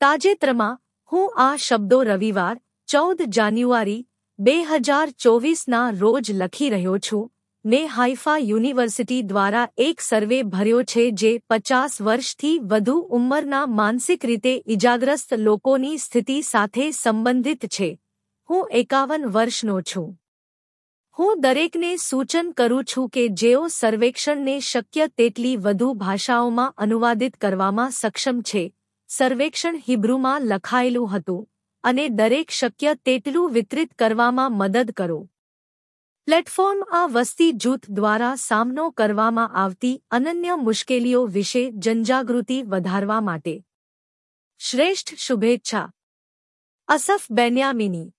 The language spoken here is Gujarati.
તાજેતરમાં, હું આ શબ્દો રવિવાર, ચૌદ જાન્યુઆરી, બે હજાર ચોવીસના રોજ લખી રહ્યો છું. ને હાઇફા યુનિવર્સિટી દ્વારા એક સર્વે ભર્યો છે જે પચાસ વર્ષથી વધુ ઉંમરના માનસિક રીતે ઇજાગ્રસ્ત લોકોની સ્થિતિ સાથે સંબંધિત છે. હું એકાવન વર્ષનો છું. હું દરેકને સૂચન કરું છું કે જેઓ સર્વેક્ષણને શક્ય તેટલી વધુ ભાષાઓમાં અનુવાદિત કરવામાં સક્ષમ છે સર્વેક્ષણ હિબ્રુમાં લખાયેલું હતું અને દરેક શક્ય તેટલું વિતરિત કરવામાં મદદ કરો. પ્લેટફોર્મ આ વસ્તી જૂથ દ્વારા સામનો કરવામાં આવતી અનન્ય મુશ્કેલીઓ વિશે જનજાગૃતિ વધારવા માટે. શ્રેષ્ઠ શુભેચ્છા. અસફ બેન્યામિની.